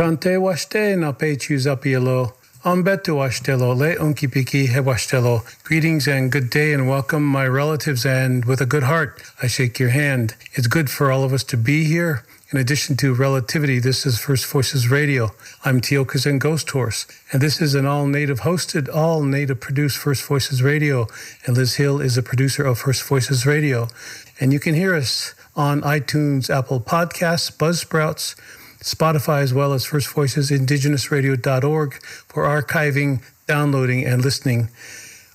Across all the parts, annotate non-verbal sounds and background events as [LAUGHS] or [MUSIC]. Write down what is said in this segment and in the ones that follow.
Chante washte na pe chuzapielo. Ambetu washtelo le unkipiki he washtelo. Greetings and good day and welcome, my relatives, and with a good heart, I shake your hand. It's good for all of us to be here. In addition to relativity, this is First Voices Radio. I'm Tiokasin Ghosthorse, and this is an all native hosted, all native produced First Voices Radio. And Liz Hill is a producer of First Voices Radio. And you can hear us on iTunes, Apple Podcasts, Buzzsprouts, Spotify, as well as First Voices Indigenousradio.org for archiving, downloading, and listening.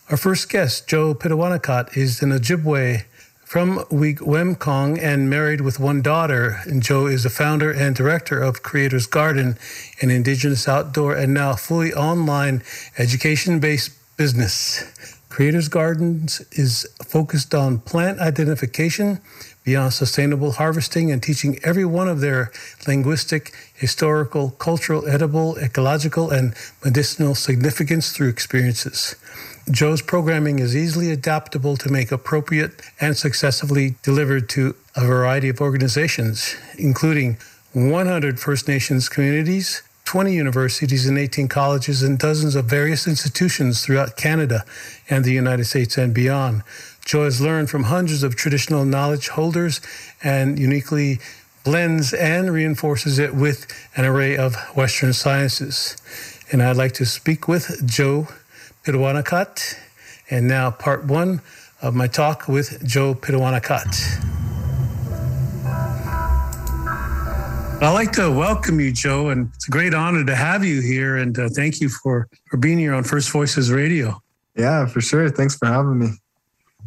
Our first guest, Joe Pitawanakwat, is an Ojibwe from Wiikwemkoong and married with one daughter. And Joe is the founder and director of Creators Garden, an indigenous outdoor and now fully online education based business. Creators Gardens is focused on plant identification, beyond sustainable harvesting and teaching every one of their linguistic, historical, cultural, edible, ecological, and medicinal significance through experiences. Joe's programming is easily adaptable to make appropriate and successfully delivered to a variety of organizations, including 100 First Nations communities, 20 universities and 18 colleges, and dozens of various institutions throughout Canada and the United States and beyond. Has learned from hundreds of traditional knowledge holders and uniquely blends and reinforces it with an array of Western sciences. And I'd like to speak with Joe Pitawanakwat. And now, part one of my talk with Joe Pitawanakwat. I'd like to welcome you, Joe, and it's a great honor to have you here. And uh, thank you for, for being here on First Voices Radio. Yeah, for sure. Thanks for having me.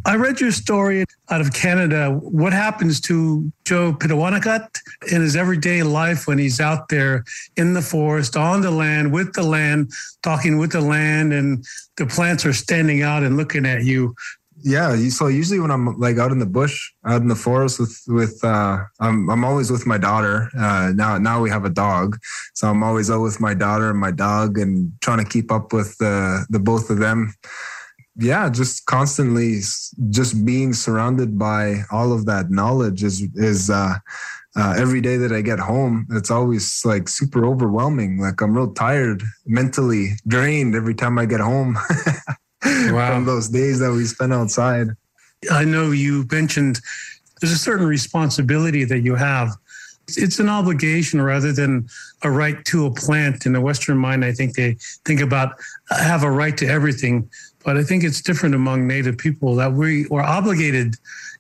I read your story out of Canada. What happens to Joe Pitawanakwat in his everyday life when he's out there in the forest, on the land, with the land, talking with the land, and the plants are standing out and looking at you? Yeah, so usually when I'm like out in the bush, out in the forest with with uh, I'm I'm always with my daughter. Uh, now now we have a dog, so I'm always out with my daughter and my dog and trying to keep up with the the both of them yeah, just constantly just being surrounded by all of that knowledge is is uh, uh, every day that I get home, it's always like super overwhelming. Like I'm real tired, mentally drained every time I get home [LAUGHS] wow. from those days that we spend outside. I know you mentioned there's a certain responsibility that you have. It's an obligation rather than a right to a plant. In the Western mind, I think they think about have a right to everything but I think it's different among Native people that we are obligated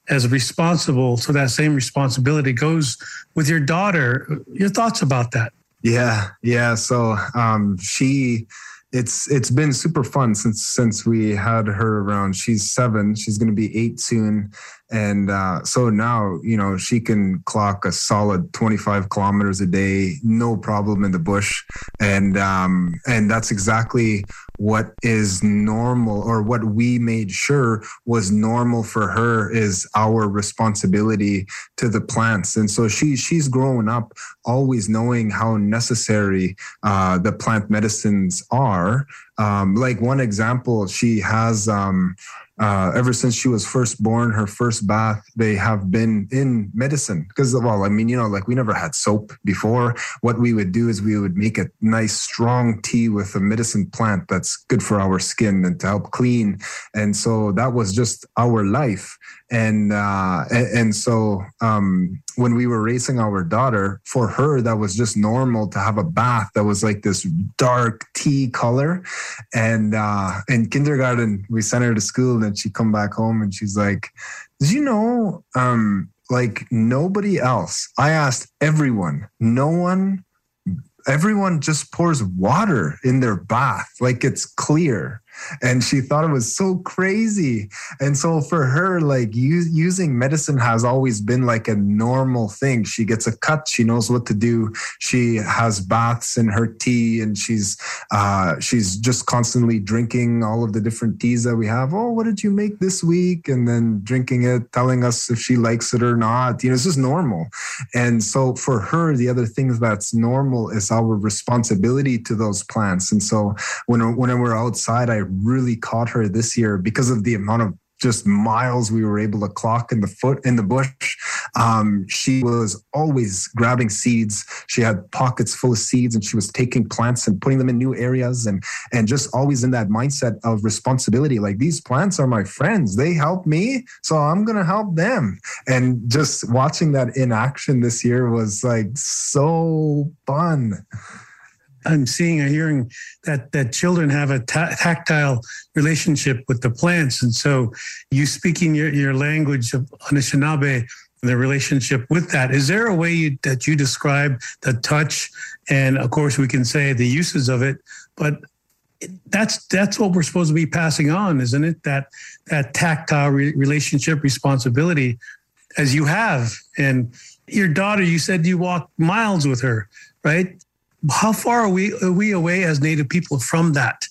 as responsible. So that same responsibility goes with your daughter. Your thoughts about that? Yeah, yeah. So um, she, it's it's been super fun since since we had her around. She's seven. She's going to be eight soon, and uh, so now you know she can clock a solid 25 kilometers a day no problem in the bush and um, and that's exactly what is normal or what we made sure was normal for her is our responsibility to the plants. And so she she's grown up always knowing how necessary uh, the plant medicines are. Um, like one example she has um, uh, ever since she was first born, her first bath, they have been in medicine. Because, well, I mean, you know, like we never had soap before. What we would do is we would make a nice, strong tea with a medicine plant that's good for our skin and to help clean. And so that was just our life and uh, and, so um, when we were raising our daughter, for her that was just normal to have a bath that was like this dark tea color, and uh, in kindergarten we sent her to school and she come back home and she's like, "Did you know?" Um, like nobody else. I asked everyone. No one everyone just pours water in their bath like it's clear and she thought it was so crazy. And so for her like using medicine has always been like a normal thing. She gets a cut. She knows what to do. She has baths in her tea and she's uh, she's just constantly drinking all of the different teas that we have. Oh what did you make this week? And then drinking it telling us if she likes it or not. You know it's just normal. And so for her the other things that's normal is our responsibility to those plants. And so when when we're outside i really caught her this year because of the amount of just miles we were able to clock in the foot in the bush. Um, she was always grabbing seeds. She had pockets full of seeds, and she was taking plants and putting them in new areas, and and just always in that mindset of responsibility. Like these plants are my friends; they help me, so I'm gonna help them. And just watching that in action this year was like so fun. I'm seeing or hearing that that children have a ta- tactile relationship with the plants, and so you speaking your, your language of Anishinaabe, and the relationship with that. Is there a way you, that you describe the touch, and of course we can say the uses of it, but that's that's what we're supposed to be passing on, isn't it? That that tactile re- relationship responsibility, as you have, and your daughter, you said you walked miles with her, right? How far are we are we away as Native people from that?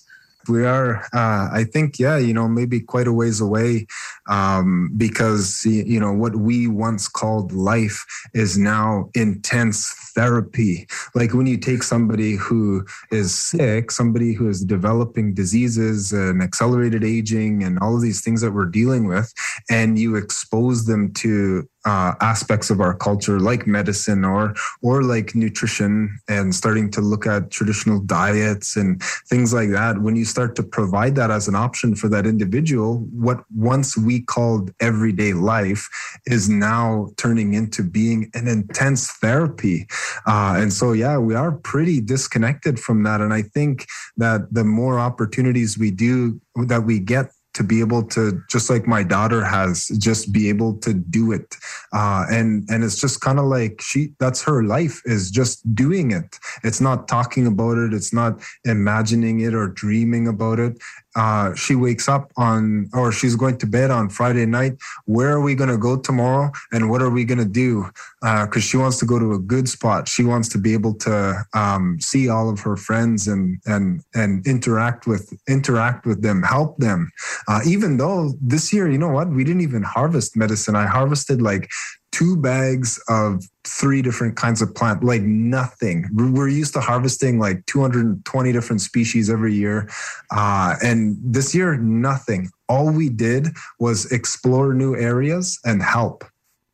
We are, uh, I think, yeah, you know, maybe quite a ways away um, because, you know, what we once called life is now intense therapy. Like when you take somebody who is sick, somebody who is developing diseases and accelerated aging and all of these things that we're dealing with, and you expose them to uh, aspects of our culture like medicine or or like nutrition and starting to look at traditional diets and things like that when you start to provide that as an option for that individual what once we called everyday life is now turning into being an intense therapy. Uh, and so yeah we are pretty disconnected from that. And i think that the more opportunities we do that we get to be able to just like my daughter has just be able to do it. Uh, and and it's just kind of like she that's her life is just doing it. It's not talking about it. It's not imagining it or dreaming about it uh, she wakes up on or she's going to bed on Friday night. Where are we going to go tomorrow, and what are we going to do? Because uh, she wants to go to a good spot. She wants to be able to um, see all of her friends and and and interact with interact with them, help them. Uh, even though this year, you know what, we didn't even harvest medicine. I harvested like two bags of three different kinds of plant, like nothing. We're used to harvesting like 220 different species every year. Uh, and this year, nothing. All we did was explore new areas and help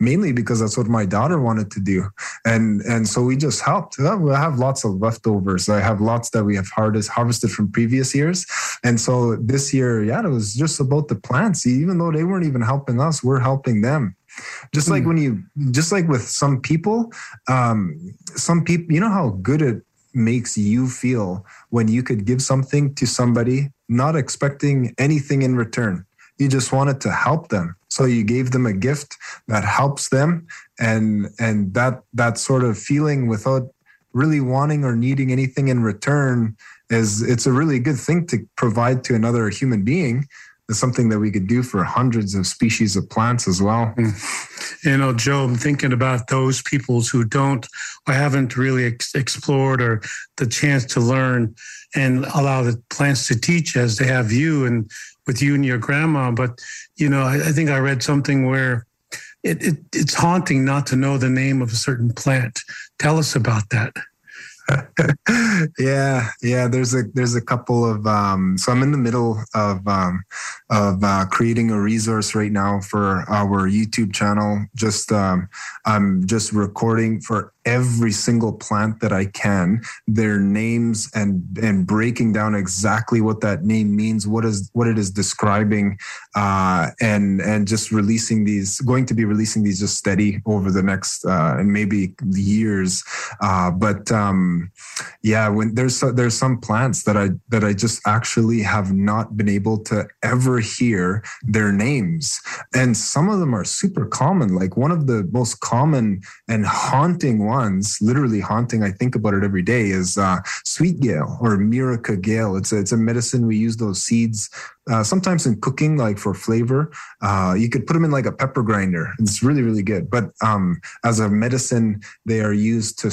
mainly because that's what my daughter wanted to do and and so we just helped we have lots of leftovers i have lots that we have harvest, harvested from previous years and so this year yeah it was just about the plants even though they weren't even helping us we're helping them just like hmm. when you, just like with some people, um, some people, you know how good it makes you feel when you could give something to somebody, not expecting anything in return. You just wanted to help them. So you gave them a gift that helps them. And, and that, that sort of feeling without really wanting or needing anything in return is, it's a really good thing to provide to another human being is something that we could do for hundreds of species of plants as well. Mm. You know, Joe, I'm thinking about those peoples who don't or haven't really ex- explored or the chance to learn and allow the plants to teach as they have you and with you and your grandma. But, you know, I, I think I read something where it, it, it's haunting not to know the name of a certain plant. Tell us about that. [LAUGHS] yeah, yeah. There's a there's a couple of um, so I'm in the middle of um, of uh, creating a resource right now for our YouTube channel. Just um, I'm just recording for every single plant that I can, their names and and breaking down exactly what that name means, what is what it is describing, uh, and and just releasing these, going to be releasing these just steady over the next uh, and maybe years. Uh, but um, yeah, when there's there's some plants that I that I just actually have not been able to ever hear their names, and some of them are super common. Like one of the most common and haunting ones, literally haunting. I think about it every day. Is uh, sweet gale or Myrica gale. It's a, it's a medicine. We use those seeds uh, sometimes in cooking, like for flavor. Uh, you could put them in like a pepper grinder. It's really really good. But um, as a medicine, they are used to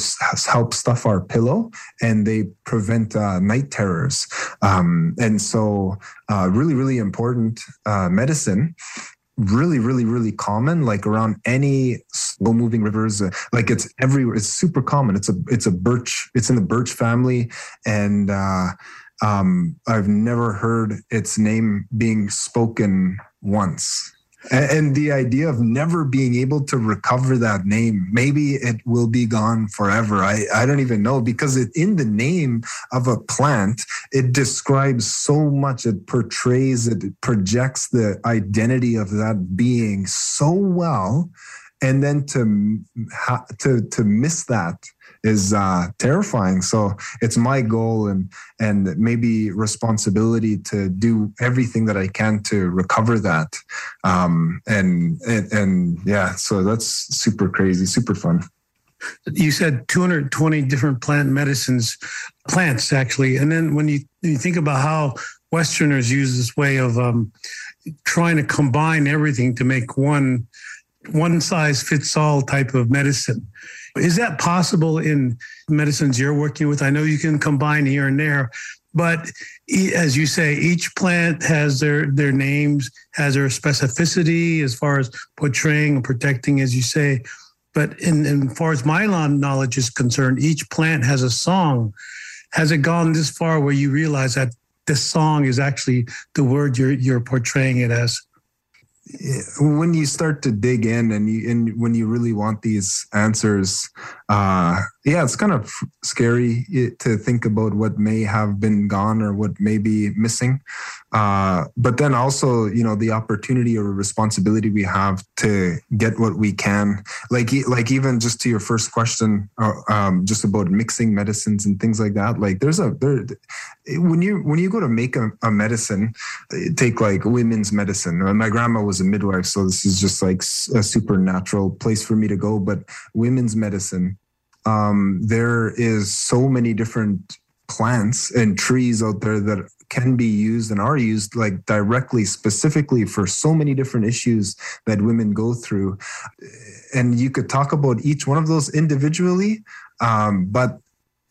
help stuff our pillow and they prevent uh, night terrors. Um, and so, uh, really really important uh, medicine really really really common like around any slow moving rivers uh, like it's everywhere it's super common. It's a it's a birch it's in the birch family and uh um i've never heard its name being spoken once and the idea of never being able to recover that name maybe it will be gone forever. I, I don't even know because it, in the name of a plant it describes so much it portrays it projects the identity of that being so well and then to to to miss that is uh, terrifying. So it's my goal and and maybe responsibility to do everything that I can to recover that. Um, and, and and yeah, so that's super crazy, super fun. You said 220 different plant medicines, plants actually, and then when you you think about how Westerners use this way of um, trying to combine everything to make one one size fits all type of medicine. Is that possible in medicines you're working with? I know you can combine here and there, but as you say, each plant has their their names, has their specificity as far as portraying and protecting, as you say. But in, in as far as my knowledge is concerned, each plant has a song. Has it gone this far where you realize that this song is actually the word you're you're portraying it as? When you start to dig in and you and when you really want these answers uh yeah it's kind of scary to think about what may have been gone or what may be missing. Uh but then also you know the opportunity or responsibility we have to get what we can. Like like even just to your first question uh, um just about mixing medicines and things like that like there's a there when you when you go to make a, a medicine take like women's medicine. My grandma was a midwife so this is just like a supernatural place for me to go but women's medicine um, there is so many different plants and trees out there that can be used and are used like directly specifically for so many different issues that women go through. And you could talk about each one of those individually um, but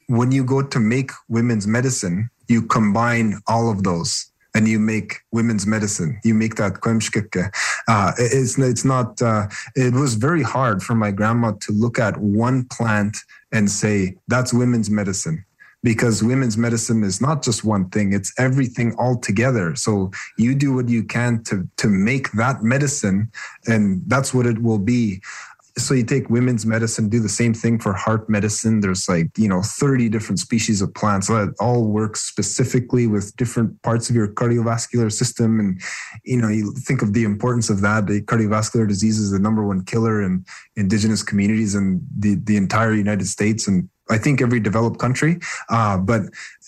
when you go to make women's medicine you combine all of those and you make women's medicine. You make that kwemshkike. Uh, it's it's not. Uh, it was very hard for my grandma to look at one plant and say that's women's medicine because women's medicine is not just one thing it's everything all together so you do what you can to to make that medicine and that's what it will be so you take women's medicine do the same thing for heart medicine. There's like you know 30 different species of plants that all work specifically with different parts of your cardiovascular system. And you know you think of the importance of that. The cardiovascular disease is the number one killer in indigenous communities in the, the entire united states and i think every developed country. Uh, but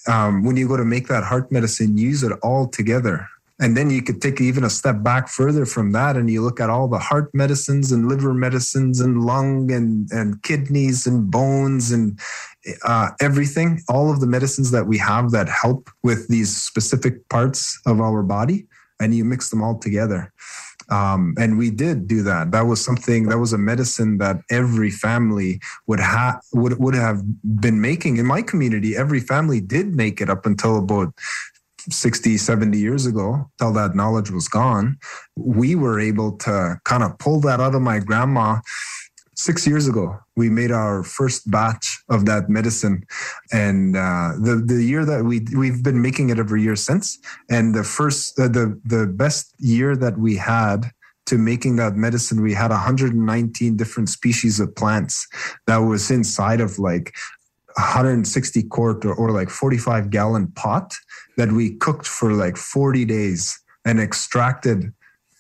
um, when you go to make that heart medicine use it all together and then you could take even a step back further from that and you look at all the heart medicines and liver medicines and lung and, and kidneys and bones and uh, everything, all of the medicines that we have that help with these specific parts of our body and you mix them all together. Um, and we did do that. That was something that was a medicine that every family would have would would have been making in my community. Every family did make it up until about 60, 70 years ago, till that knowledge was gone. We were able to kind of pull that out of my grandma. Six years ago we made our first batch of that medicine. And uh, the the year that we we've been making it every year since. And the first uh, the the best year that we had to making that medicine we had 119 different species of plants that was inside of like 160 quart or, or like 45 gallon pot that we cooked for like 40 days and extracted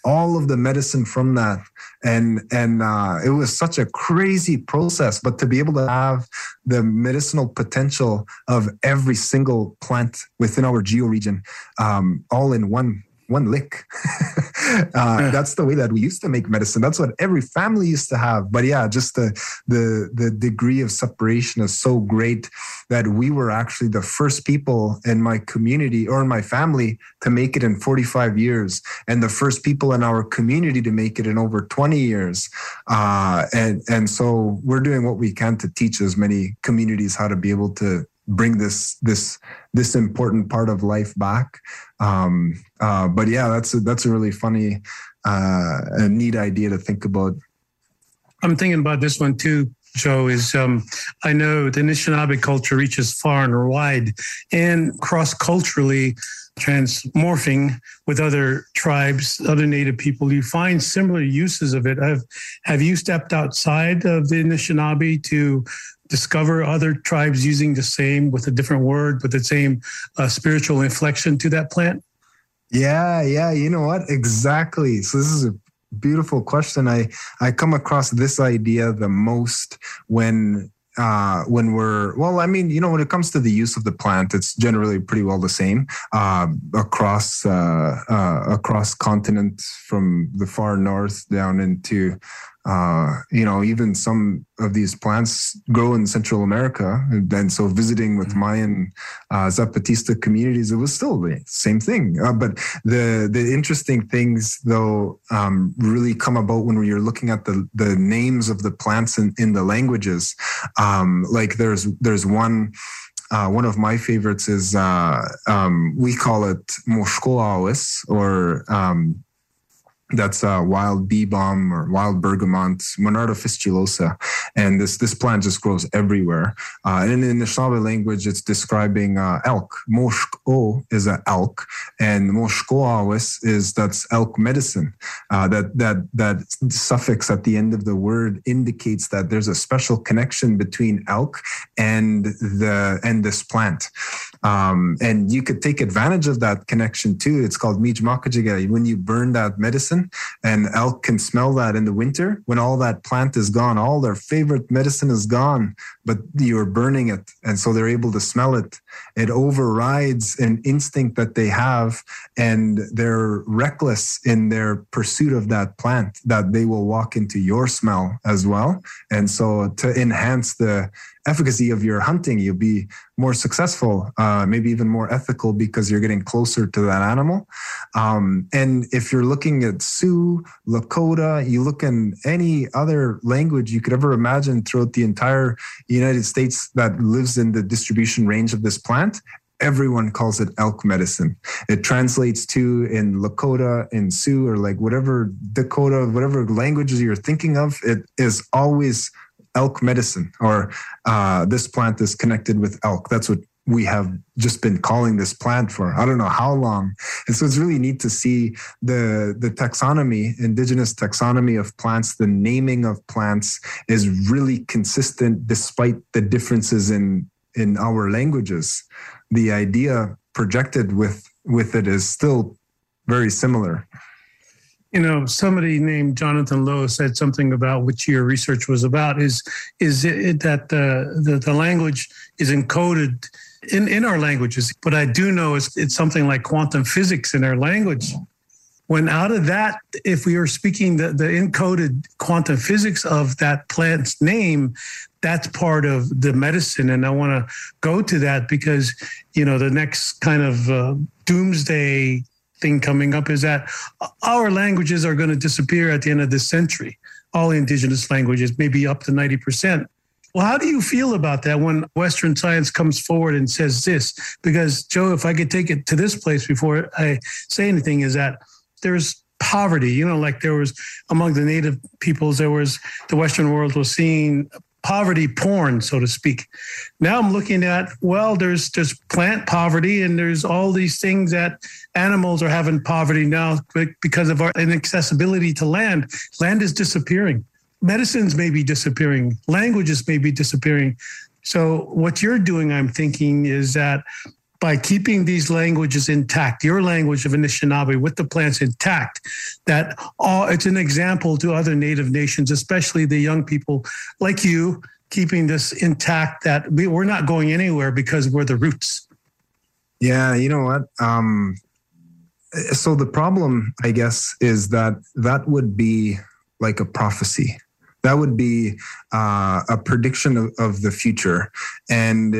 all of the medicine from that. And and uh, it was such a crazy process but to be able to have the medicinal potential of every single plant within our georegion um, all in one one lick. [LAUGHS] uh, that's the way that we used to make medicine. That's what every family used to have. But yeah, just the the the degree of separation is so great that we were actually the first people in my community or in my family to make it in 45 years, and the first people in our community to make it in over 20 years. Uh, and and so we're doing what we can to teach as many communities how to be able to bring this this this important part of life back. Um, uh, but yeah, that's a, that's a really funny, uh, a neat idea to think about. I'm thinking about this one too. Joe is um, I know the Anishinaabe culture reaches far and wide and cross culturally transmorphing with other tribes, other native people. You find similar uses of it. Have have you stepped outside of the Anishinaabe to discover other tribes using the same with a different word, with the same uh, spiritual inflection to that plant? Yeah, yeah. You know what? Exactly. So this is a beautiful question. I I come across this idea the most when uh, when we're well i mean you know when it comes to the use of the plant it's generally pretty well the same uh, across uh, uh across continents from the far north down into uh, you know, even some of these plants grow in Central America. And, so visiting with mm-hmm. Mayan uh, Zapatista communities, it was still the same thing. Uh, but the the interesting things, though, um, really come about when you're looking at the, the names of the plants in, in the languages. Um, like there's there's one uh, one of my favorites is uh, um, we call it moshkoawis or um, that's uh, wild bee balm or wild bergamot, Monarda fistulosa, and this this plant just grows everywhere. Uh, and in the Anishinaabe language, it's describing uh, elk. Moshk o is an elk, and moshkoawis is that's elk medicine. Uh, that that that suffix at the end of the word indicates that there's a special connection between elk and the and this plant. Um, and you could take advantage of that connection too. It's called mijmakajiga. When you burn that medicine, and elk can smell that in the winter when all that plant is gone, all their favorite medicine is gone, but you're burning it. And so they're able to smell it. It overrides an instinct that they have, and they're reckless in their pursuit of that plant that they will walk into your smell as well. And so to enhance the efficacy of your hunting, you'll be more successful, uh, maybe even more ethical because you're getting closer to that animal. Um, and if you're looking at Sioux, Lakota, you look in any other language you could ever imagine throughout the entire United States that lives in the distribution range of this plant, everyone calls it elk medicine. It translates to in Lakota, in Sioux, or like whatever Dakota, whatever languages you're thinking of, it is always elk medicine or uh, this plant is connected with elk. That's what we have just been calling this plant for I don't know how long. And so it's really neat to see the the taxonomy, indigenous taxonomy of plants, the naming of plants is really consistent despite the differences in in our languages. The idea projected with with it is still very similar you know somebody named jonathan lowe said something about which your research was about. Is is it that the, the, the language is encoded in, in our languages. But i do know it's, it's something like quantum physics in our language. When out of that if we are speaking the, the encoded quantum physics of that plant's name that's part of the medicine. And i want to go to that because you know the next kind of uh, doomsday thing coming up is that our languages are going to disappear at the end of this century. All indigenous languages, maybe up to 90%. Well, how do you feel about that when Western science comes forward and says this? Because, Joe, if I could take it to this place before I say anything, is that there's poverty. You know, like there was among the native peoples, there was the Western world was seeing poverty porn, so to speak. Now I'm looking at well, there's there's plant poverty and there's all these things that animals are having poverty now because of our inaccessibility to land. Land is disappearing. Medicines may be disappearing. Languages may be disappearing. So what you're doing, I'm thinking, is that by keeping these languages intact, your language of Anishinaabe with the plants intact, that all, it's an example to other Native nations, especially the young people like you, keeping this intact that we, we're not going anywhere because we're the roots. Yeah, you know what? Um, so the problem, I guess, is that that would be like a prophecy that would be uh, a prediction of, of, the future. And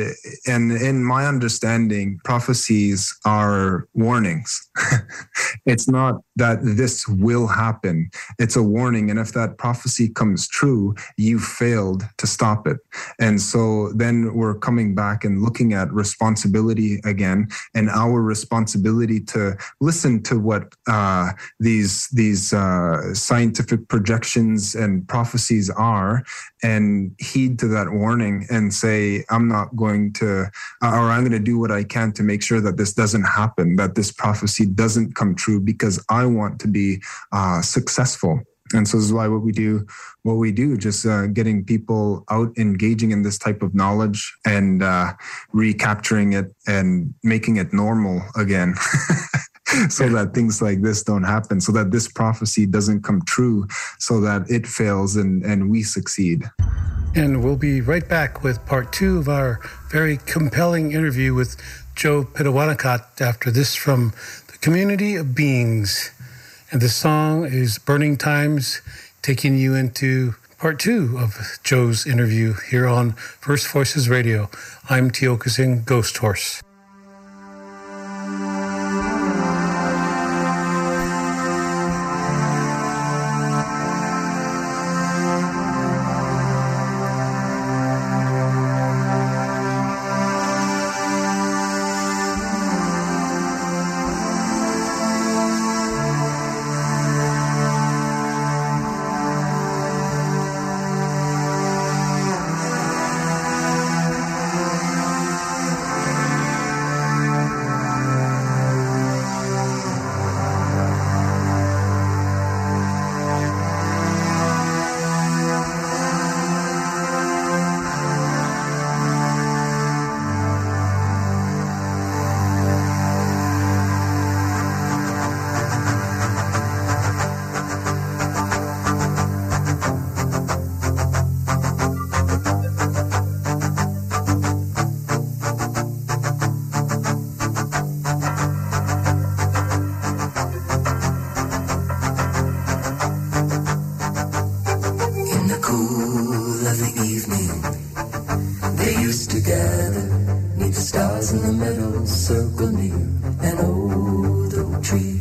and in my understanding prophecies are warnings. [LAUGHS] It's not that this will happen. It's a warning and if that prophecy comes true you failed to stop it. And so then we're coming back and looking at responsibility again and our responsibility to listen to what uh, these these uh, scientific projections and prophecies are and heed to that warning and say, I'm not going to, or I'm going to do what I can to make sure that this doesn't happen, that this prophecy doesn't come true because I want to be uh, successful. And so this is why what we do, what we do, just uh, getting people out engaging in this type of knowledge and uh, recapturing it and making it normal again. [LAUGHS] so that things like this don't happen, so that this prophecy doesn't come true, so that it fails and, and we succeed. And we'll be right back with part two of our very compelling interview with Joe Pitawanakwat after this from Community of Beings. And the song is Burning Times, taking you into part two of Joe's interview here on First Voices Radio. I'm Tiokasin Ghosthorse. together neath the stars in the middle circle near an old oak tree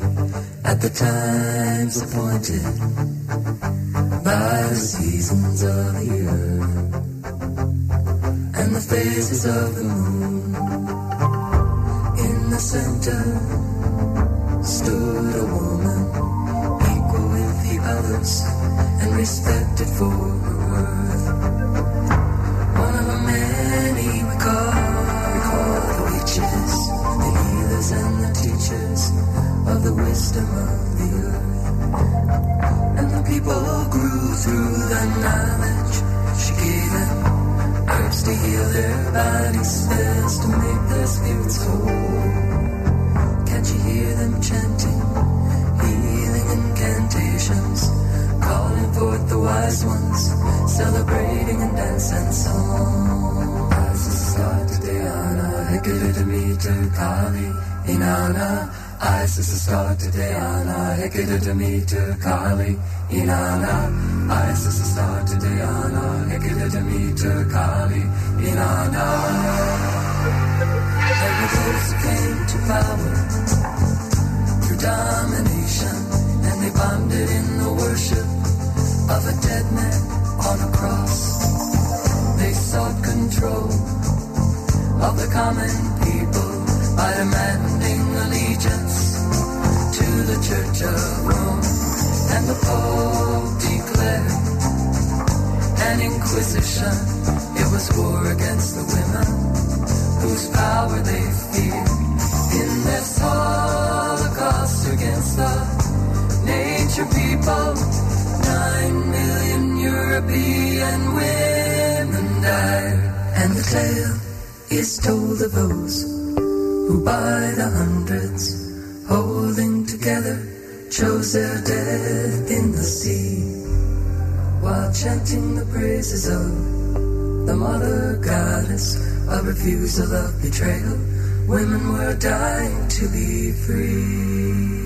at the times appointed by the seasons of the year and the phases of the moon. In the center stood a woman equal with the others and respected for Inanna, Isis, Astarte Diana, Hecate Demeter, Kali. Inanna, Isis, Astarte Diana, Hecate Demeter, Kali. Inanna, They rose came to power through domination, and they bonded in the worship of a dead man on a cross. They sought control of the common people by the man allegiance to the Church of Rome, and the Pope declared an inquisition. It was war against the women whose power they feared in this holocaust against the nature people. Nine million European women died, and the tale is told of those who by the hundreds, holding together, chose their death in the sea, while chanting the praises of the mother goddess of refusal of betrayal. Women were dying to be free.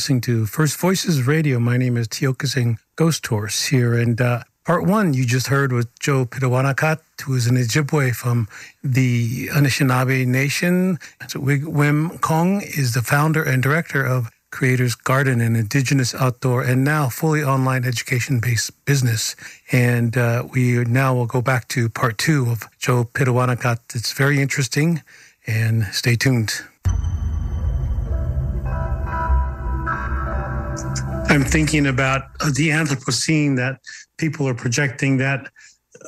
Listening to First Voices Radio. My name is Teokasing Ghost Horse here. And uh, part one you just heard was Joe Pitawanakwat, who is an Ojibwe from the Anishinaabe Nation. So Wiikwemkoong is the founder and director of Creators Garden, an indigenous outdoor and now fully online education based business. And uh, we now will go back to part two of Joe Pitawanakwat. It's very interesting and stay tuned. I'm thinking about the Anthropocene that people are projecting that,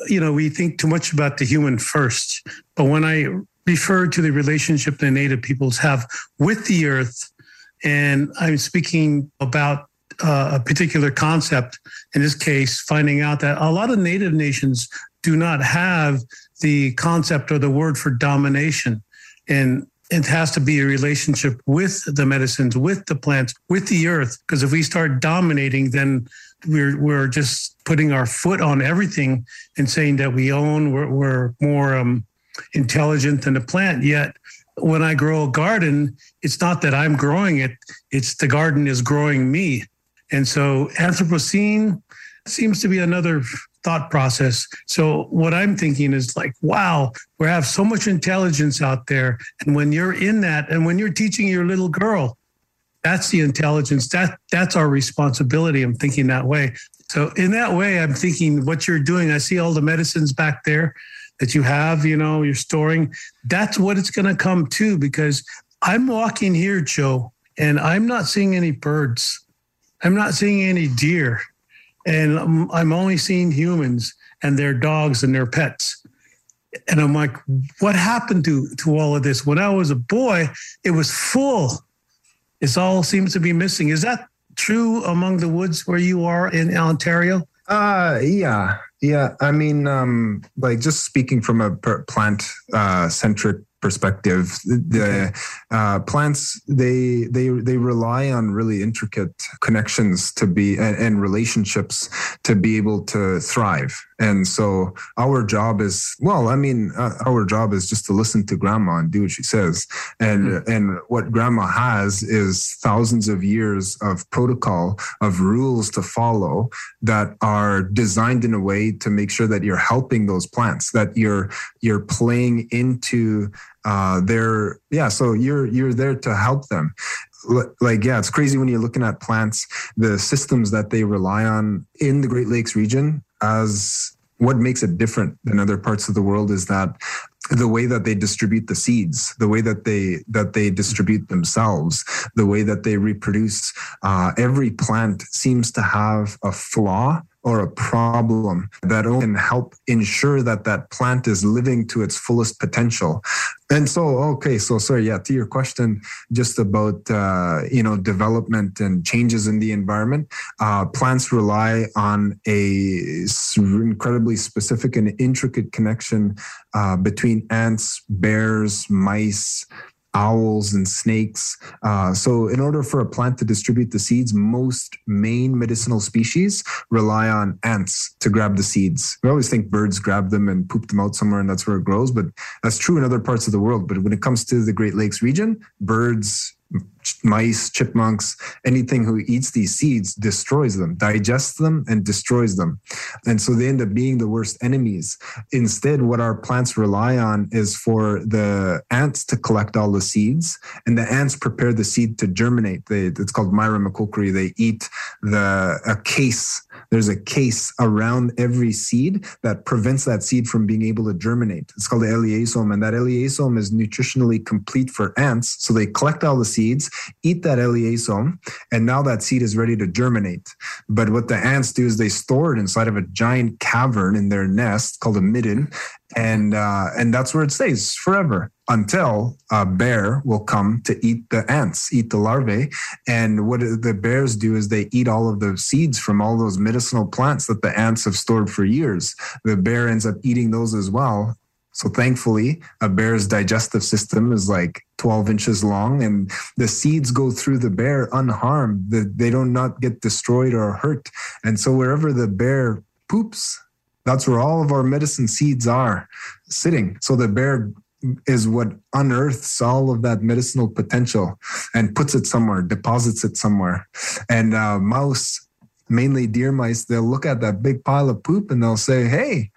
you know, we think too much about the human first. But when I refer to the relationship the native peoples have with the earth, and I'm speaking about uh, a particular concept, in this case, finding out that a lot of native nations do not have the concept or the word for domination. And it has to be a relationship with the medicines, with the plants, with the earth. Because if we start dominating, then we're we're just putting our foot on everything and saying that we own. We're, we're more um, intelligent than the plant. Yet, when I grow a garden, it's not that I'm growing it; it's the garden is growing me. And so, Anthropocene seems to be another thought process. So what I'm thinking is like, wow, we have so much intelligence out there. And when you're in that, and when you're teaching your little girl, that's the intelligence. That that's our responsibility. I'm thinking that way. So in that way, I'm thinking what you're doing. I see all the medicines back there that you have, you know, you're storing. That's what it's going to come to because I'm walking here, Joe, and I'm not seeing any birds. I'm not seeing any deer and I'm only seeing humans and their dogs and their pets. And I'm like, what happened to, to all of this? When I was a boy, it was full. It all seems to be missing. Is that true among the woods where you are in Ontario? Uh, yeah, yeah. I mean, um, like just speaking from a plant uh, centric perspective. The uh, plants they they they rely on really intricate connections to be and, and, relationships to be able to thrive. And so our job is well i mean uh, our job is just to listen to grandma and do what she says. And mm-hmm. and what grandma has is thousands of years of protocol of rules to follow that are designed in a way to make sure that you're helping those plants that you're you're playing into uh, they're yeah so you're you're there to help them. Like yeah it's crazy when you're looking at plants the systems that they rely on in the great lakes region as what makes it different than other parts of the world is that the way that they distribute the seeds the way that they that they distribute themselves the way that they reproduce uh, every plant seems to have a flaw or a problem that can help ensure that that plant is living to its fullest potential. And so, okay, so sorry, yeah, to your question, just about uh, you know development and changes in the environment, uh, plants rely on a incredibly specific and intricate connection uh, between ants, bears, mice, owls and snakes. Uh, so, in order for a plant to distribute the seeds, most main medicinal species rely on ants to grab the seeds. We always think birds grab them and poop them out somewhere, and that's where it grows. But that's true in other parts of the world. But when it comes to the Great Lakes region, birds, mice, chipmunks, anything who eats these seeds destroys them, digests them, and destroys them. And so they end up being the worst enemies. Instead, what our plants rely on is for the ants to collect all the seeds, and the ants prepare the seed to germinate. They, it's called Myrmecochory. They eat the a case there's a case around every seed that prevents that seed from being able to germinate. It's called the elaiosome, and that elaiosome is nutritionally complete for ants. So they collect all the seeds, eat that elaiosome, and now that seed is ready to germinate. But what the ants do is they store it inside of a giant cavern in their nest called a midden, and uh, and that's where it stays forever until a bear will come to eat the ants, eat the larvae. And what the bears do is they eat all of the seeds from all those medicinal plants that the ants have stored for years. The bear ends up eating those as well. So thankfully, a bear's digestive system is like 12 inches long and the seeds go through the bear unharmed. They don't not get destroyed or hurt. And so wherever the bear poops, that's where all of our medicine seeds are sitting. So the bear is what unearths all of that medicinal potential and puts it somewhere, deposits it somewhere. And uh, mouse, mainly deer mice, they'll look at that big pile of poop and they'll say, "Hey,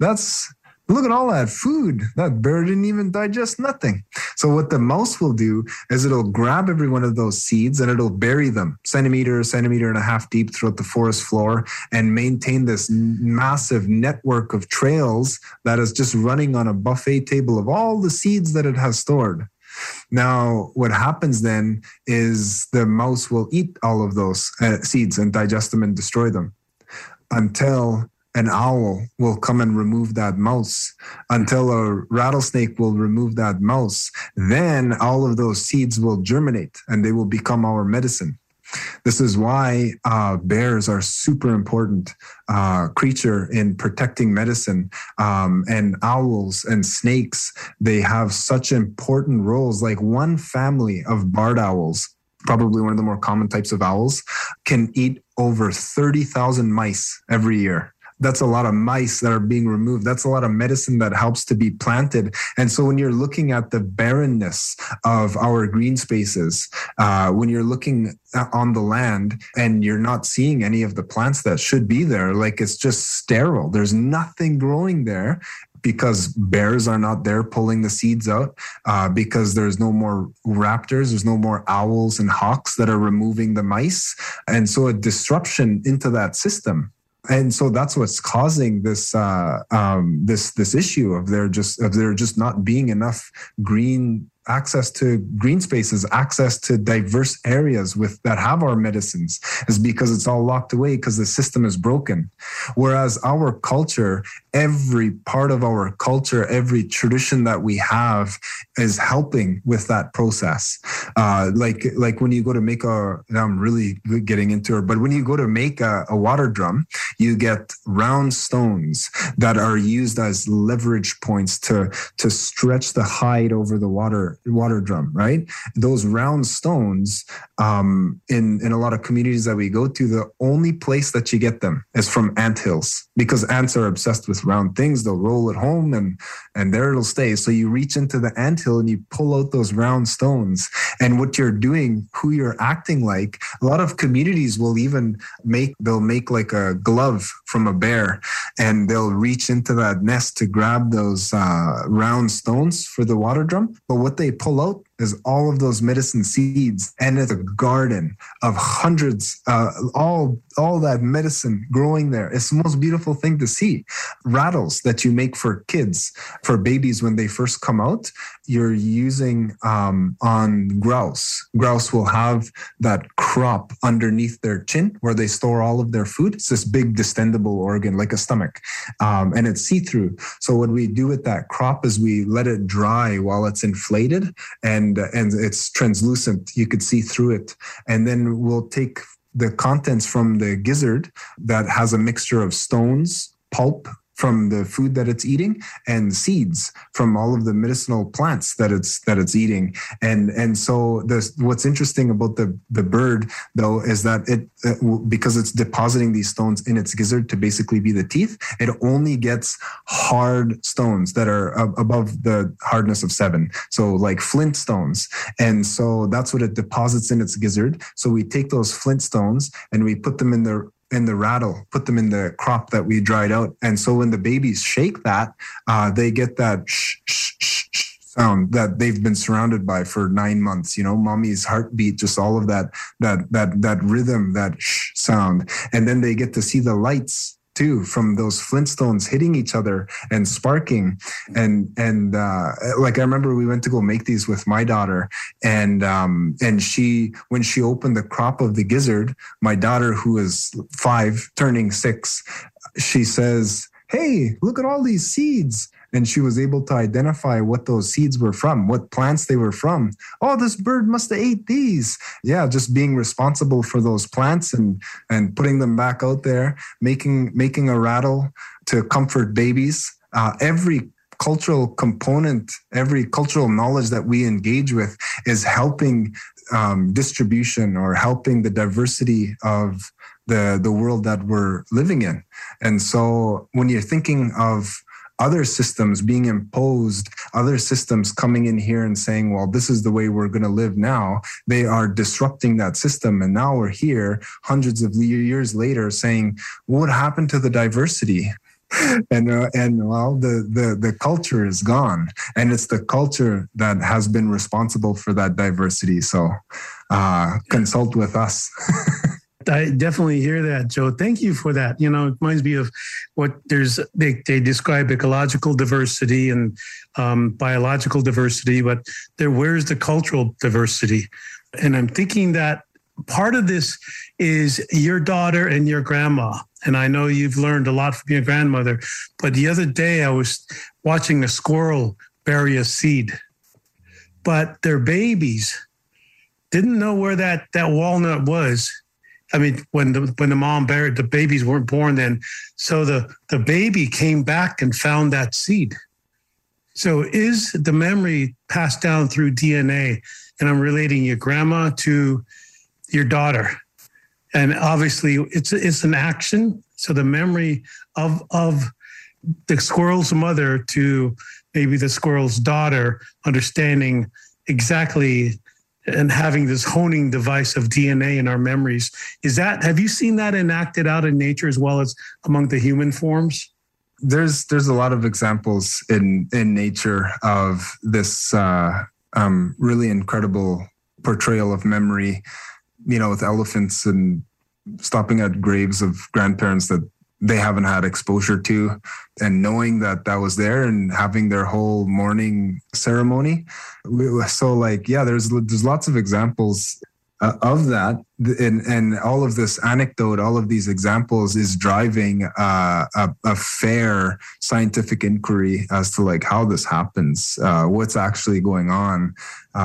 that's Look at all that food. That bear didn't even digest nothing. So what the mouse will do is it'll grab every one of those seeds and it'll bury them centimeter, centimeter and a half deep throughout the forest floor and maintain this massive network of trails that is just running on a buffet table of all the seeds that it has stored. Now, what happens then is the mouse will eat all of those uh, seeds and digest them and destroy them until an owl will come and remove that mouse until a rattlesnake will remove that mouse. Then all of those seeds will germinate and they will become our medicine. This is why uh, bears are super important uh, creature in protecting medicine, um, and owls and snakes. They have such important roles. Like one family of barred owls probably one of the more common types of owls, can eat over 30,000 mice every year that's a lot of mice that are being removed. That's a lot of medicine that helps to be planted. And so when you're looking at the barrenness of our green spaces, uh, when you're looking on the land and you're not seeing any of the plants that should be there, like it's just sterile. There's nothing growing there because bears are not there pulling the seeds out, uh, because there's no more raptors, there's no more owls and hawks that are removing the mice. And so a disruption into that system and so that's what's causing this uh, um, this this issue of there just of there just not being enough green access to green spaces, access to diverse areas with that have our medicines is because it's all locked away because the system is broken. Whereas our culture, every part of our culture, every tradition that we have is helping with that process. Uh, like like when you go to make a, I'm really getting into it, but when you go to make a, a water drum, you get round stones that are used as leverage points to to stretch the hide over the water water drum, right? Those round stones um, in in a lot of communities that we go to, the only place that you get them is from ant hills because ants are obsessed with round things. They'll roll it home and and there it'll stay. So you reach into the ant hill and you pull out those round stones, and what you're doing, who you're acting like. A lot of communities will even make they'll make like a glove from a bear, and they'll reach into that nest to grab those uh, round stones for the water drum. But what they pull out is all of those medicine seeds and it's a garden of hundreds uh, all all that medicine growing there. It's the most beautiful thing to see. Rattles that you make for kids for babies when they first come out you're using um, on grouse. Grouse will have that crop underneath their chin where they store all of their food. It's this big distendable organ like a stomach um, and it's see-through. So what we do with that crop is we let it dry while it's inflated and and and it's translucent. You could see through it, and then we'll take the contents from the gizzard that has a mixture of stones, pulp, from the food that it's eating and seeds from all of the medicinal plants that it's that it's eating. And and so this what's interesting about the the bird though is that it uh, because it's depositing these stones in its gizzard to basically be the teeth it only gets hard stones that are above the hardness of 7 so like flint stones. And so that's what it deposits in its gizzard. So we take those flint stones and we put them in the in the rattle, put them in the crop that we dried out. And so when the babies shake that, uh, they get that shh, shh, shh, shh sound that they've been surrounded by for nine months. You know, mommy's heartbeat, just all of that, that, that, that rhythm, that shh sound. And then they get to see the lights too from those flintstones hitting each other and sparking. And and uh, like i remember we went to go make these with my daughter. And um, and she when she opened the crop of the gizzard my daughter who is five turning six she says hey look at all these seeds and she was able to identify what those seeds were from, what plants they were from. Oh, this bird must have ate these. Yeah, just being responsible for those plants and and putting them back out there, making making a rattle to comfort babies. Uh, every cultural component, every cultural knowledge that we engage with is helping um, distribution or helping the diversity of the the world that we're living in. And so when you're thinking of other systems being imposed, other systems coming in here and saying, well, this is the way we're going to live now. They are disrupting that system. And now we're here hundreds of years later saying, what happened to the diversity? [LAUGHS] and uh, and well the, the the culture is gone and it's the culture that has been responsible for that diversity so uh, consult with us [LAUGHS] I definitely hear that, Joe. Thank you for that. You know, it reminds me of what there's, they, they describe ecological diversity and um, biological diversity, but there, where's the cultural diversity? And I'm thinking that part of this is your daughter and your grandma. And I know you've learned a lot from your grandmother, but the other day I was watching a squirrel bury a seed, but their babies didn't know where that, that walnut was I mean, when the when the mom buried the babies weren't born then, so the the baby came back and found that seed. So is the memory passed down through DNA? And I'm relating your grandma to your daughter, and obviously it's it's an action. So the memory of of the squirrel's mother to maybe the squirrel's daughter, understanding exactly and having this honing device of DNA in our memories. Is that have you seen that enacted out in nature as well as among the human forms? There's there's a lot of examples in in nature of this uh, um, really incredible portrayal of memory. You know, with elephants and stopping at graves of grandparents that they haven't had exposure to. And knowing that that was there and having their whole morning ceremony so like yeah there's there's lots of examples uh, of that and, and all of this anecdote all of these examples is driving uh, a, a, fair scientific inquiry as to like how this happens uh, what's actually going on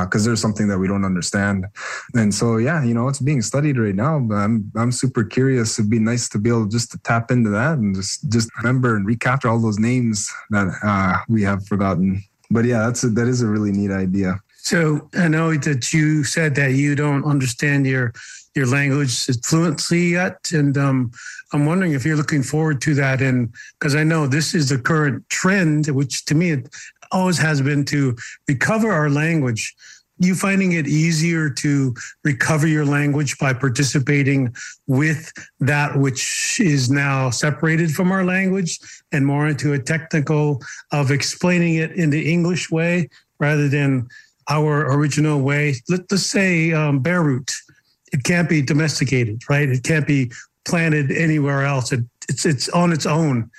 because uh, there's something that we don't understand. And so yeah you know it's being studied right now but i'm i'm super curious. It'd be nice to be able just to tap into that and just just remember and recapture all those names that uh, we have forgotten. But yeah that's a, that is a really neat idea so I know that you said that you don't understand your your language fluently yet, and um, I'm wondering if you're looking forward to that. And because I know this is the current trend, which to me it always has been to recover our language. You finding it easier to recover your language by participating with that which is now separated from our language and more into a technical of explaining it in the English way rather than our original way. Let, us say um, bare root. It can't be domesticated, right? It can't be planted anywhere else. It, it's it's on its own,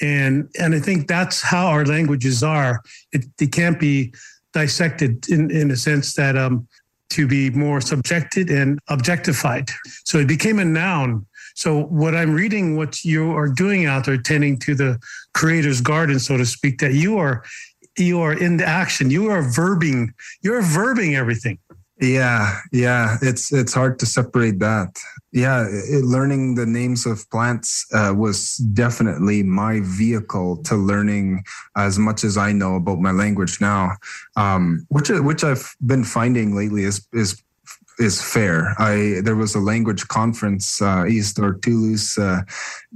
and and I think that's how our languages are. It, it can't be dissected in in a sense that um, to be more subjected and objectified. So it became a noun. So what I'm reading, what you are doing out there, tending to the creator's garden, so to speak, that you are you are in the action. You are verbing. You're verbing everything. Yeah, yeah. It's it's hard to separate that. Yeah, it, learning the names of plants uh, was definitely my vehicle to learning as much as I know about my language now. Um, which which I've been finding lately is is is fair. I there was a language conference uh, east or Toulouse, uh,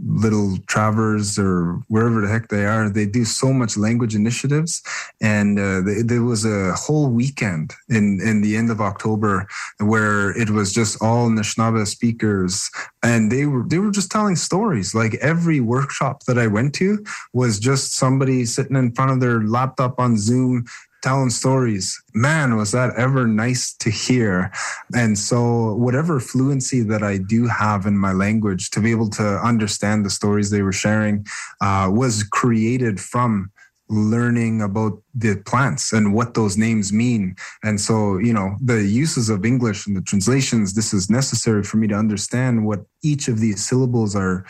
Little Traverse or wherever the heck they are. They do so much language initiatives, and uh, they, there was a whole weekend in in the end of October where it was just all Anishinaabe speakers, and they were they were just telling stories. Like every workshop that I went to was just somebody sitting in front of their laptop on Zoom telling stories. Man, was that ever nice to hear. And so, whatever fluency that I do have in my language to be able to understand the stories they were sharing uh, was created from learning about the plants and what those names mean. And so, you know, the uses of English and the translations, this is necessary for me to understand what each of these syllables are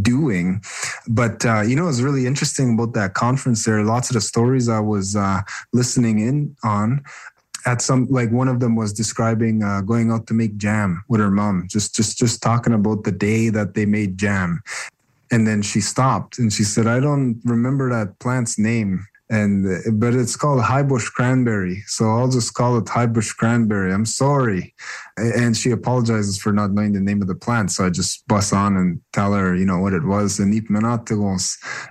doing. But, uh, you know, it's really interesting about that conference there. are Lots of the stories I was uh, listening in on at some like one of them was describing uh, going out to make jam with her mom just just just talking about the day that they made jam and then she stopped and she said, I don't remember that plant's name. And uh, but it's called high bush cranberry. So i'll just call it high bush cranberry. I'm sorry and she apologizes for not knowing the name of the plant. So i just bust on and tell her you know what it was and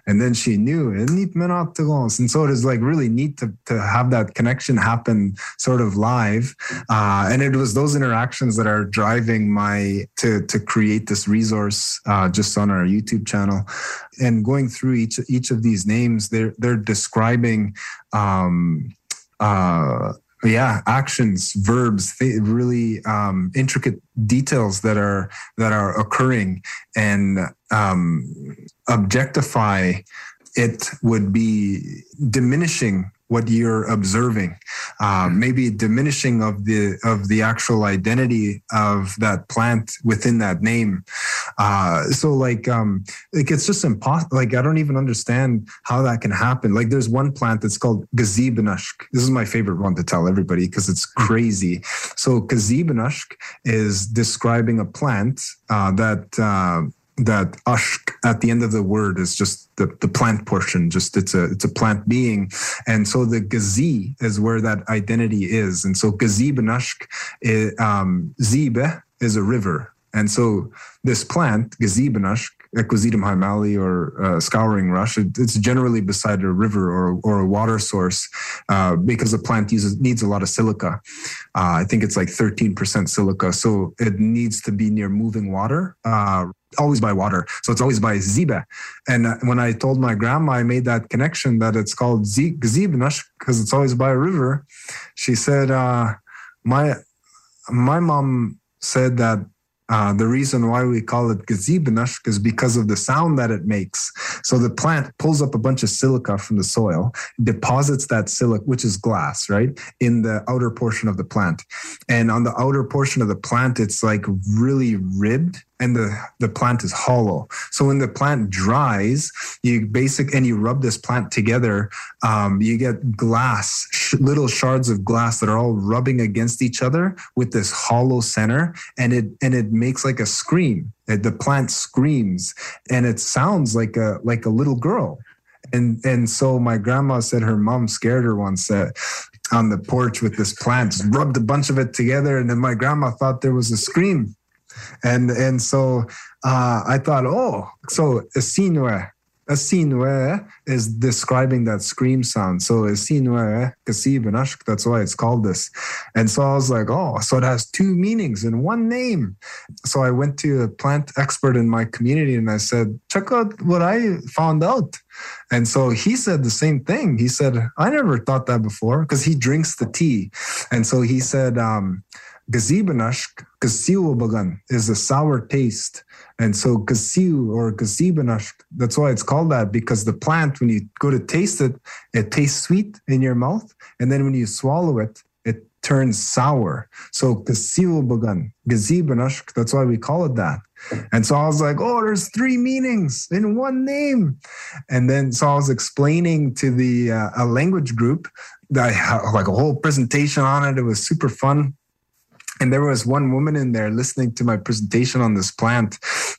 and then she knew and so it is like really neat to, to have that connection happen sort of live. Uh, and it was those interactions that are driving my to to create this resource uh, just on our youtube channel. And going through each each of these names, they're they're describing um, uh, yeah actions verbs really um, intricate details that are that are occurring and um, objectify it would be diminishing what you're observing, uh, mm-hmm. maybe diminishing of the of the actual identity of that plant within that name. Uh, so like um, like it's just impossible. Like I don't even understand how that can happen. Like there's one plant that's called Gazibanashk. This is my favorite one to tell everybody because it's mm-hmm. crazy. So Gazibanashk is describing a plant uh, that uh, that ashk at the end of the word is just the, the plant portion just it's a it's a plant being. And so the gazi is where that identity is. And so gazib and ashk is, um, zibe is a river. And so this plant gazib and ashk Equisetum hyemale or uh, scouring rush, it, it's generally beside a river or, or a water source uh, because the plant uses needs a lot of silica. Uh, I think it's like 13% silica. So it needs to be near moving water uh, always by water. So it's always by zibe. And uh, when I told my grandma, I made that connection that it's called gzibnash because it's always by a river. She said, uh, my, my mom said that Uh, the reason why we call it gazibanash is because of the sound that it makes. So the plant pulls up a bunch of silica from the soil, deposits that silica, which is glass, right, in the outer portion of the plant. And on the outer portion of the plant, it's like really ribbed and the, the plant is hollow. So when the plant dries, you basic and you rub this plant together, um, you get glass, sh- little shards of glass that are all rubbing against each other with this hollow center, and it and it makes like a scream. The plant screams, and it sounds like a like a little girl. And and so my grandma said her mom scared her once that on the porch with this plant, rubbed a bunch of it together, and then my grandma thought there was a scream and and so uh, I thought, oh, so a sinue. A esinwe is describing that scream sound. So esinwe kasibanash, that's why it's called this. And so I was like, oh, so it has two meanings in one name. So I went to a plant expert in my community and I said, check out what I found out. And so he said the same thing. He said, I never thought that before because he drinks the tea. And so he said, um, Gazibanashk, bagan is a sour taste. And so gasiu or gazibanashk, that's why it's called that because the plant, when you go to taste it, it tastes sweet in your mouth. And then when you swallow it, it turns sour. So bagan, gazibanashk, that's why we call it that. And so I was like, oh, there's three meanings in one name. And then so I was explaining to the uh, a language group that I had like a whole presentation on it. It was super fun and there was one woman in there listening to my presentation on this plant.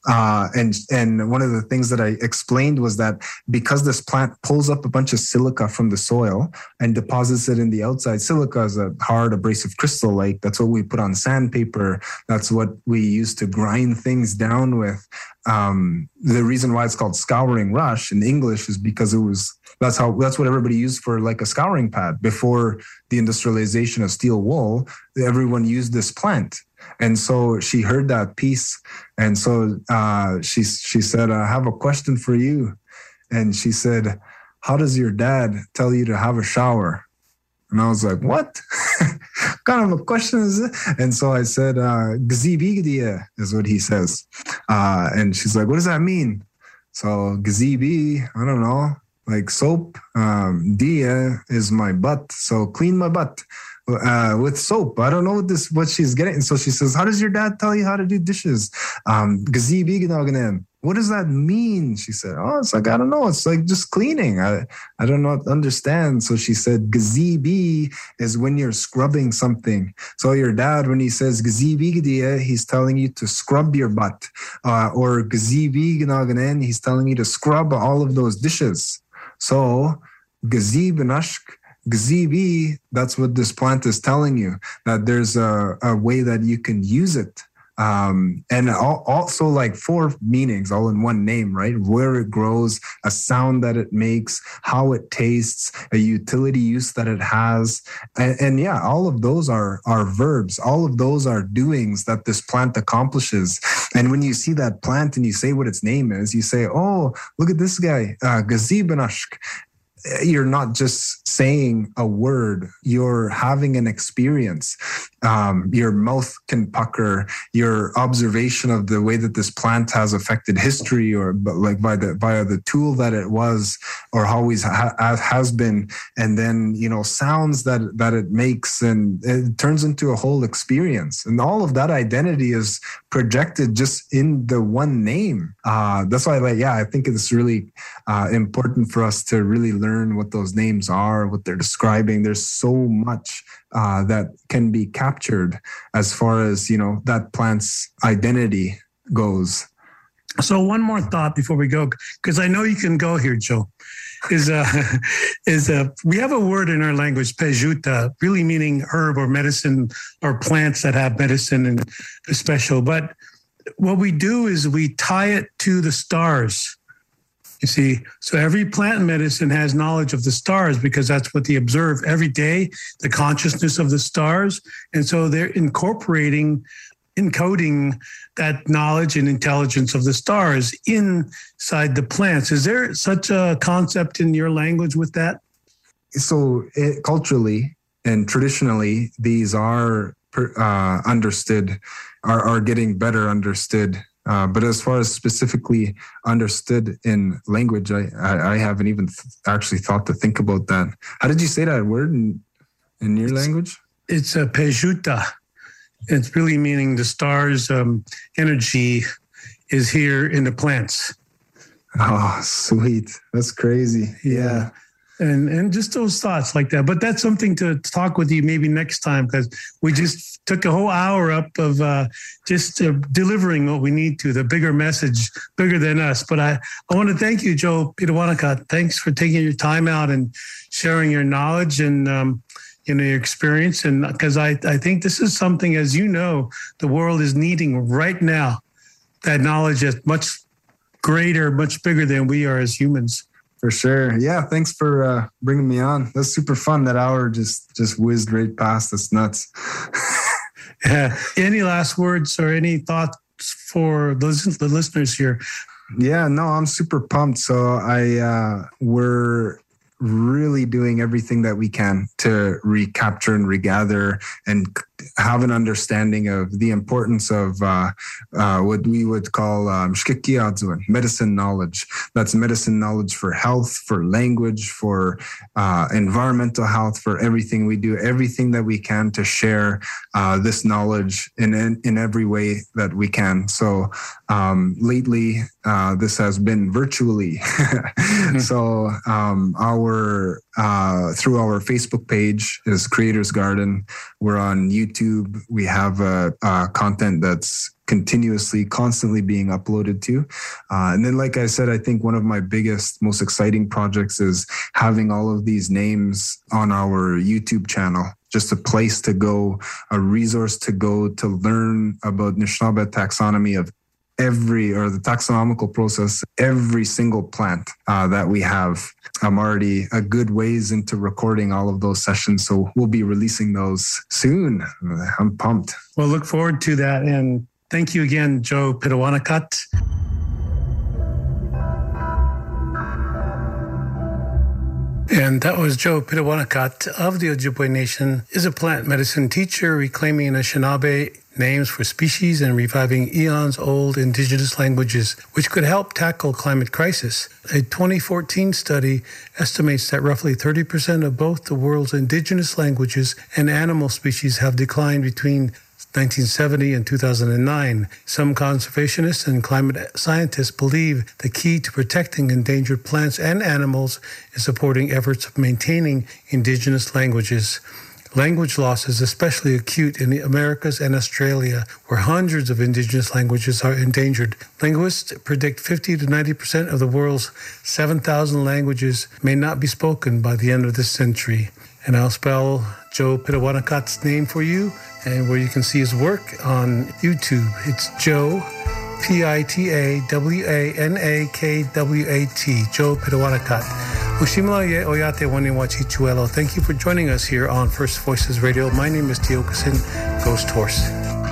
Uh, and and one of the things that i explained was that because this plant pulls up a bunch of silica from the soil and deposits it in the outside silica is a hard abrasive crystal like that's what we put on sandpaper. That's what we use to grind things down with. Um, the reason why it's called scouring rush in english is because it was that's how that's what everybody used for like a scouring pad before the industrialization of steel wool. Everyone used this plant, and so she heard that piece, and so uh, she she said, "I have a question for you," and she said, "How does your dad tell you to have a shower?" And I was like, "What [LAUGHS] kind of a question is it?" And so I said, uh, is what he says, uh, and she's like, "What does that mean?" So gazibi, I don't know like soap. Um, dia is my butt, so clean my butt uh, with soap. I don't know what this what she's getting. So she says, "How does your dad tell you how to do dishes?" Um, what does that mean? She said, Oh, it's like, I don't know. It's like just cleaning. I, I don't know, understand. So she said, Gazibi is when you're scrubbing something. So your dad, when he says Gazibi he's telling you to scrub your butt. Uh, or Gazibi he's telling you to scrub all of those dishes. So gazib and ashk, gazibi, that's what this plant is telling you, that there's a, a way that you can use it um, and also like four meanings all in one name, right? Where it grows, a sound that it makes, how it tastes, a utility use that it has, and, and yeah, all of those are are verbs. All of those are doings that this plant accomplishes. And when you see that plant and you say what its name is, you say, "Oh, look at this guy, uh, Gazibanashk," you're not just saying a word you're having an experience um, your mouth can pucker your observation of the way that this plant has affected history or like by the by the tool that it was or always ha- has been. And then you know sounds that that it makes and it turns into a whole experience. And all of that identity is projected just in the one name. Uh, that's why like yeah i think it's really uh, important for us to really learn learn what those names are, what they're describing. There's so much uh, that can be captured as far as you know that plant's identity goes. So one more thought before we go, because I know you can go here, Joe. Is uh [LAUGHS] is uh we have a word in our language, pejuta, really meaning herb or medicine or plants that have medicine and special. But what we do is we tie it to the stars. You see, so every plant medicine has knowledge of the stars because that's what they observe every day, the consciousness of the stars. And so they're incorporating, encoding that knowledge and intelligence of the stars inside the plants. Is there such a concept in your language with that? So, it, culturally and traditionally, these are uh, understood, are, are getting better understood. Uh, but as far as specifically understood in language, I, I, I haven't even th- actually thought to think about that. How did you say that word in, in your it's, language? It's a pejuta. It's really meaning the star's um, energy is here in the plants. Oh, sweet. That's crazy. Yeah. And and just those thoughts like that. But that's something to talk with you maybe next time because we just took a whole hour up of uh, just uh, delivering what we need to, the bigger message, bigger than us. But I I want to thank you, Joe Pitawanakwat. Thanks for taking your time out and sharing your knowledge and. Um, you know your experience and because I, I think this is something as you know the world is needing right now that knowledge is much greater much bigger than we are as humans for sure. Yeah, thanks for uh, bringing me on. That's super fun. That hour just just whizzed right past us. Nuts. [LAUGHS] yeah. Any last words or any thoughts for those the listeners here? Yeah, no, I'm super pumped. So I uh, we're really doing everything that we can to recapture and regather and have an understanding of the importance of uh, uh, what we would call um, medicine knowledge. That's medicine knowledge for health, for language, for uh, environmental health, for everything we do, everything that we can to share uh, this knowledge in, in, in every way that we can. So um, lately, uh, this has been virtually. [LAUGHS] So um, our uh, through our Facebook page is Creators Garden. We're on YouTube. We have uh, uh, content that's continuously, constantly being uploaded to. Uh, and then, like I said, I think one of my biggest, most exciting projects is having all of these names on our YouTube channel. Just a place to go, a resource to go to learn about Anishinaabe taxonomy of every or the taxonomical process every single plant uh, that we have i'm already a good ways into recording all of those sessions. So we'll be releasing those soon. I'm pumped. Well look forward to that. And thank you again Joe Pitawanakwat And that was Joe Pitawanakwat of the Ojibwe Nation, is a plant medicine teacher reclaiming Anishinaabe names for species and reviving eons old indigenous languages, which could help tackle climate crisis. A 2014 study estimates that roughly 30% of both the world's indigenous languages and animal species have declined between 1970 and 2009. Some conservationists and climate scientists believe the key to protecting endangered plants and animals is supporting efforts of maintaining indigenous languages. Language loss is especially acute in the Americas and Australia, where hundreds of indigenous languages are endangered. Linguists predict 50 to 90 percent of the world's 7,000 languages may not be spoken by the end of this century. And I'll spell Joe Pitawanakwat's name for you and where you can see his work on YouTube. It's Joe, P I T A W A N A K W A T, Joe Pitawanakwat. Ushimala Oyate Waniwachi Thank you for joining us here on First Voices Radio. My name is Tio Tiokasin Ghosthorse.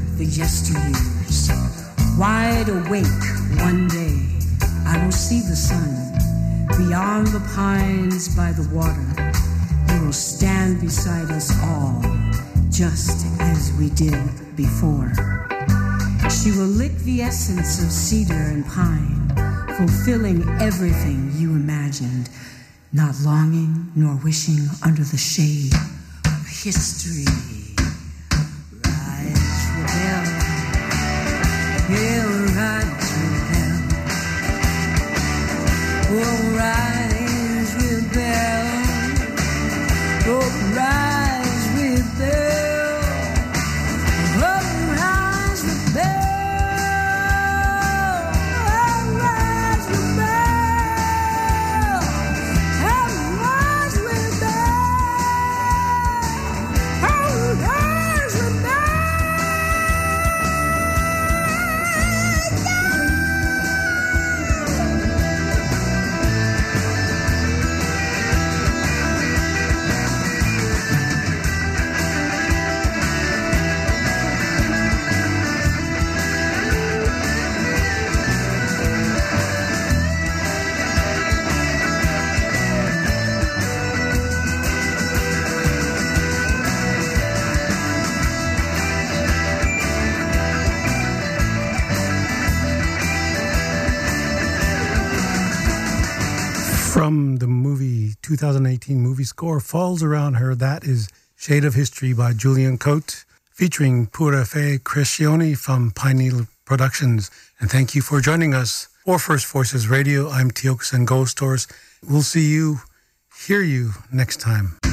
the yesteryears. Wide awake one day, I will see the sun beyond the pines by the water. He will stand beside us all, just as we did before. She will lick the essence of cedar and pine, fulfilling everything you imagined, not longing nor wishing under the shade of history. Rebel. 2018 movie score Falls Around Her, that is Shade of History by Julian Coate, featuring Pura Fe Crescioni from Pineal Productions. And thank you for joining us for First Voices Radio. I'm Tiokasin Ghosthorse. We'll see you, hear you next time.